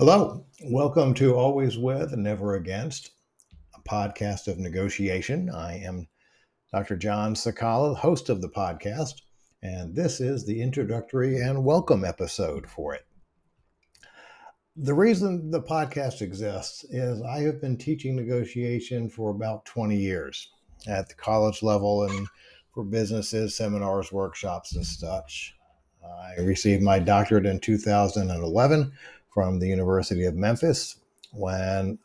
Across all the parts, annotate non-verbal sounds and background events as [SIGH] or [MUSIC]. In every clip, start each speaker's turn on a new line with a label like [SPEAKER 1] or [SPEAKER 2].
[SPEAKER 1] Hello, welcome to Always With, and Never Against, a podcast of negotiation. I am Dr. John Sakala, host of the podcast, and this is the introductory and welcome episode for it. The reason the podcast exists is I have been teaching negotiation for about 20 years at the college level and for businesses, seminars, workshops, and such. I received my doctorate in 2011 from the University of Memphis. When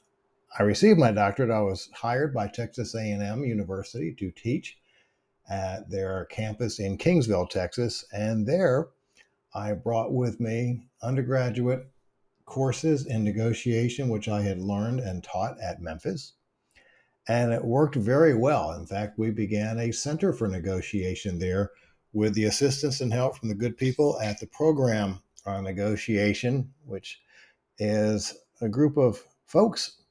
[SPEAKER 1] I received my doctorate, I was hired by Texas A&M University to teach at their campus in Kingsville, Texas, and there I brought with me undergraduate courses in negotiation, which I had learned and taught at Memphis. And it worked very well. In fact, we began a center for negotiation there with the assistance and help from the good people at the program on negotiation, which is a group of folks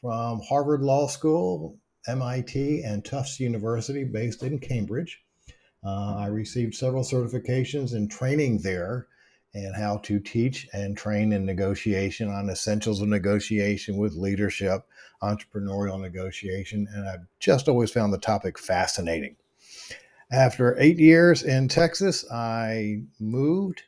[SPEAKER 1] from Harvard Law School, MIT, and Tufts University based in Cambridge. Uh, I received several certifications and training there and how to teach and train in negotiation on essentials of negotiation with leadership, entrepreneurial negotiation, and I've just always found the topic fascinating. After eight years in Texas, I moved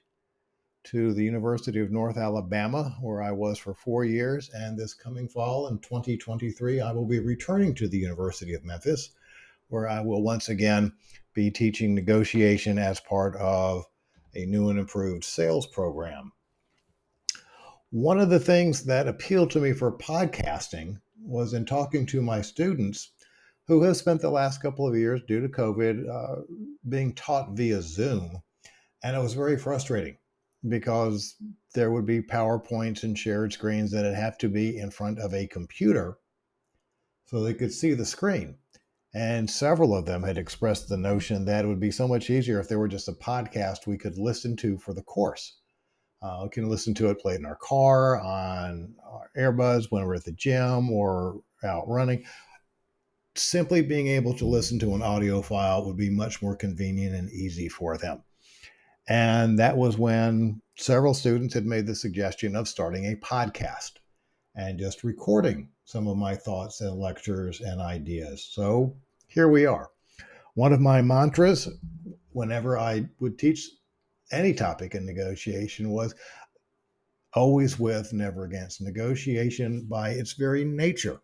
[SPEAKER 1] to the University of North Alabama, where I was for four years. And this coming fall in 2023, I will be returning to the University of Memphis, where I will once again be teaching negotiation as part of a new and improved sales program. One of the things that appealed to me for podcasting was in talking to my students who have spent the last couple of years due to COVID uh, being taught via Zoom. And it was very frustrating because there would be PowerPoints and shared screens that would have to be in front of a computer so they could see the screen. And several of them had expressed the notion that it would be so much easier if there were just a podcast we could listen to for the course. Uh, we can listen to it played in our car, on our earbuds when we're at the gym or out running. Simply being able to listen to an audio file would be much more convenient and easy for them. And that was when several students had made the suggestion of starting a podcast and just recording some of my thoughts and lectures and ideas. So here we are. One of my mantras, whenever I would teach any topic in negotiation, was always with, never against. Negotiation, by its very nature,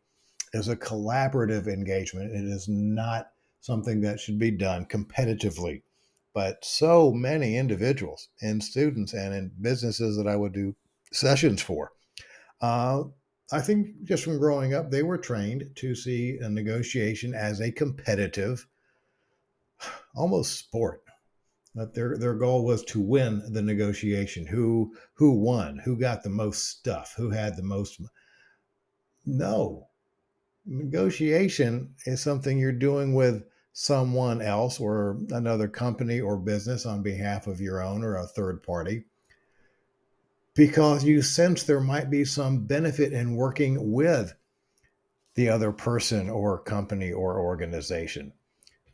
[SPEAKER 1] is a collaborative engagement. It is not something that should be done competitively. But so many individuals and students and in businesses that I would do sessions for uh, I think just from growing up, they were trained to see a negotiation as a competitive, [SIGHS] almost sport. That their their goal was to win the negotiation. Who who won? Who got the most stuff? Who had the most? No, negotiation is something you're doing with someone else or another company or business on behalf of your own or a third party because you sense there might be some benefit in working with the other person or company or organization.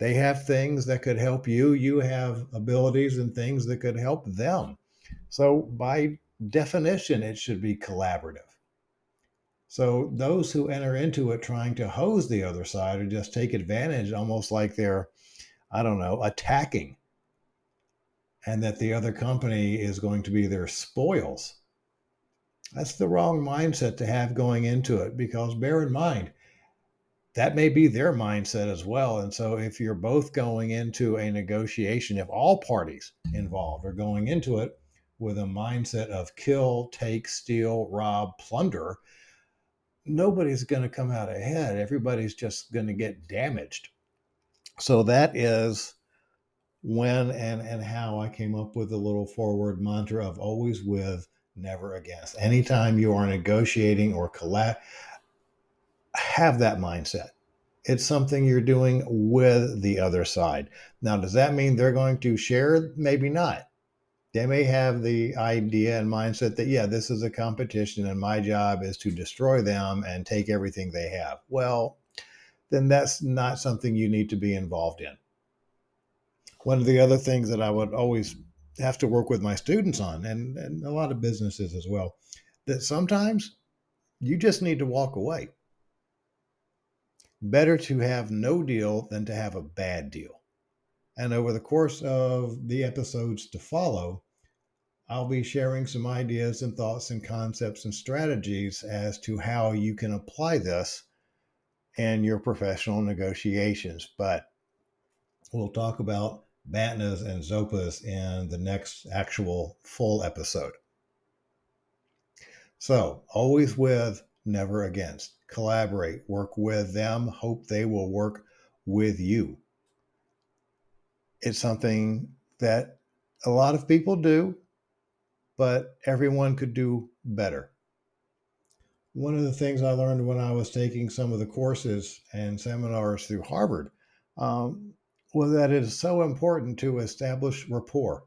[SPEAKER 1] They have things that could help you, you have abilities and things that could help them. So, by definition, it should be collaborative. So, those who enter into it trying to hose the other side or just take advantage, almost like they're, I don't know, attacking and that the other company is going to be their spoils. That's the wrong mindset to have going into it because bear in mind, that may be their mindset as well. And so, if you're both going into a negotiation, if all parties involved are going into it with a mindset of kill, take, steal, rob, plunder, nobody's going to come out ahead. Everybody's just going to get damaged. So, that is when and and how I came up with the little forward mantra of always with, never against. Anytime you are negotiating or collab, have that mindset. It's something you're doing with the other side. Now, does that mean they're going to share? Maybe not. They may have the idea and mindset that, yeah, this is a competition and my job is to destroy them and take everything they have. Well, then that's not something you need to be involved in one of the other things that I would always have to work with my students on, and, and a lot of businesses as well, that sometimes you just need to walk away. Better to have no deal than to have a bad deal. And over the course of the episodes to follow, I'll be sharing some ideas and thoughts and concepts and strategies as to how you can apply this in your professional negotiations. But we'll talk about BATNAs and ZOPAs in the next actual full episode. So, always with, never against. Collaborate, work with them, hope they will work with you. It's something that a lot of people do, but everyone could do better. One of the things I learned when I was taking some of the courses and seminars through Harvard um, was that it is so important to establish rapport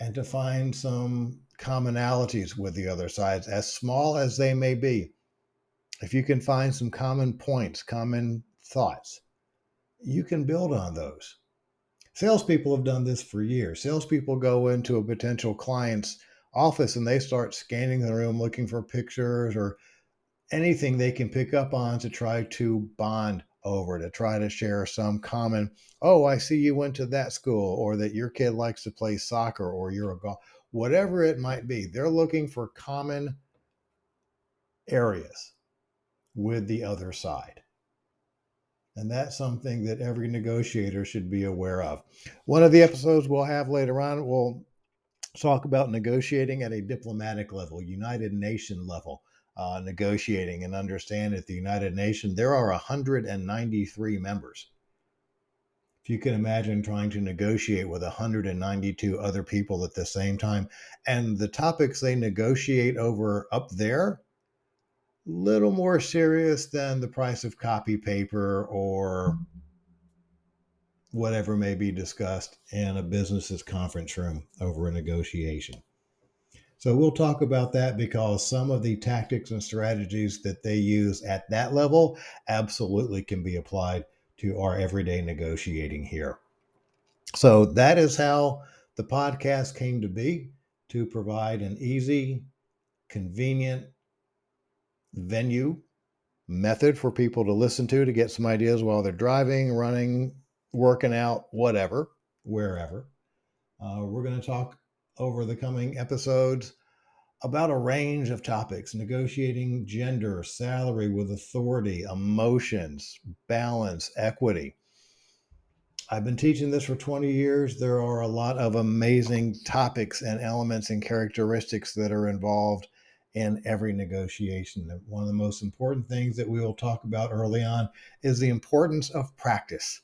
[SPEAKER 1] and to find some commonalities with the other sides, as small as they may be. If you can find some common points, common thoughts, you can build on those. Salespeople have done this for years. Salespeople go into a potential client's office and they start scanning the room looking for pictures or anything they can pick up on to try to bond over to try to share some common oh i see you went to that school or that your kid likes to play soccer or you're a golf whatever it might be they're looking for common areas with the other side and that's something that every negotiator should be aware of one of the episodes we'll have later on will talk about negotiating at a diplomatic level united nation level uh, negotiating and understand at the United Nations, there are 193 members. If you can imagine trying to negotiate with 192 other people at the same time, and the topics they negotiate over up there, little more serious than the price of copy paper or mm-hmm. whatever may be discussed in a business's conference room over a negotiation. So we'll talk about that because some of the tactics and strategies that they use at that level absolutely can be applied to our everyday negotiating here. So that is how the podcast came to be to provide an easy, convenient venue method for people to listen to to get some ideas while they're driving, running, working out, whatever, wherever. Uh, we're going to talk over the coming episodes about a range of topics negotiating gender, salary with authority, emotions, balance, equity. I've been teaching this for 20 years. There are a lot of amazing topics and elements and characteristics that are involved in every negotiation. One of the most important things that we will talk about early on is the importance of practice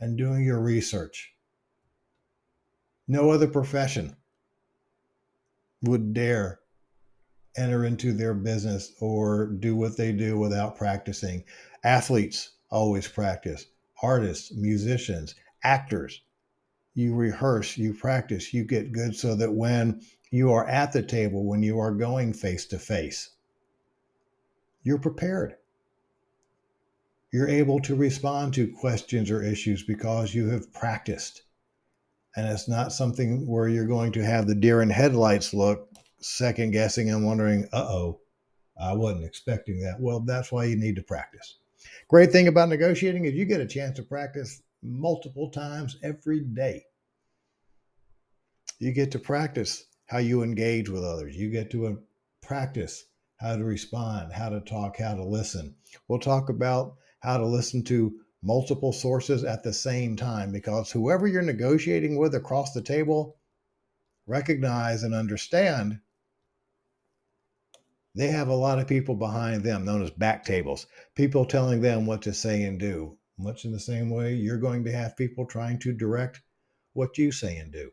[SPEAKER 1] and doing your research. No other profession would dare enter into their business or do what they do without practicing. Athletes always practice, artists, musicians, actors. You rehearse, you practice, you get good so that when you are at the table, when you are going face to face, you're prepared. You're able to respond to questions or issues because you have practiced and it's not something where you're going to have the deer in headlights look, second guessing and wondering, uh oh, I wasn't expecting that. Well, that's why you need to practice. Great thing about negotiating is you get a chance to practice multiple times every day. You get to practice how you engage with others. You get to uh, practice how to respond, how to talk, how to listen. We'll talk about how to listen to multiple sources at the same time because whoever you're negotiating with across the table recognize and understand they have a lot of people behind them known as back tables people telling them what to say and do much in the same way you're going to have people trying to direct what you say and do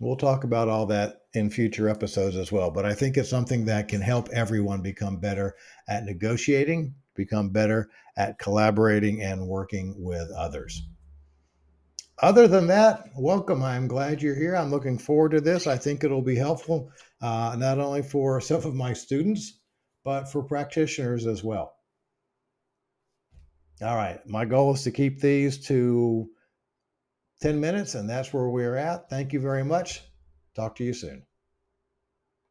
[SPEAKER 1] we'll talk about all that in future episodes as well but i think it's something that can help everyone become better at negotiating become better at collaborating and working with others. Other than that, welcome. I'm glad you're here. I'm looking forward to this. I think it'll be helpful uh, not only for [LAUGHS] some of my students, but for practitioners as well. All right. My goal is to keep these to 10 minutes, and that's where we're at. Thank you very much. Talk to you soon.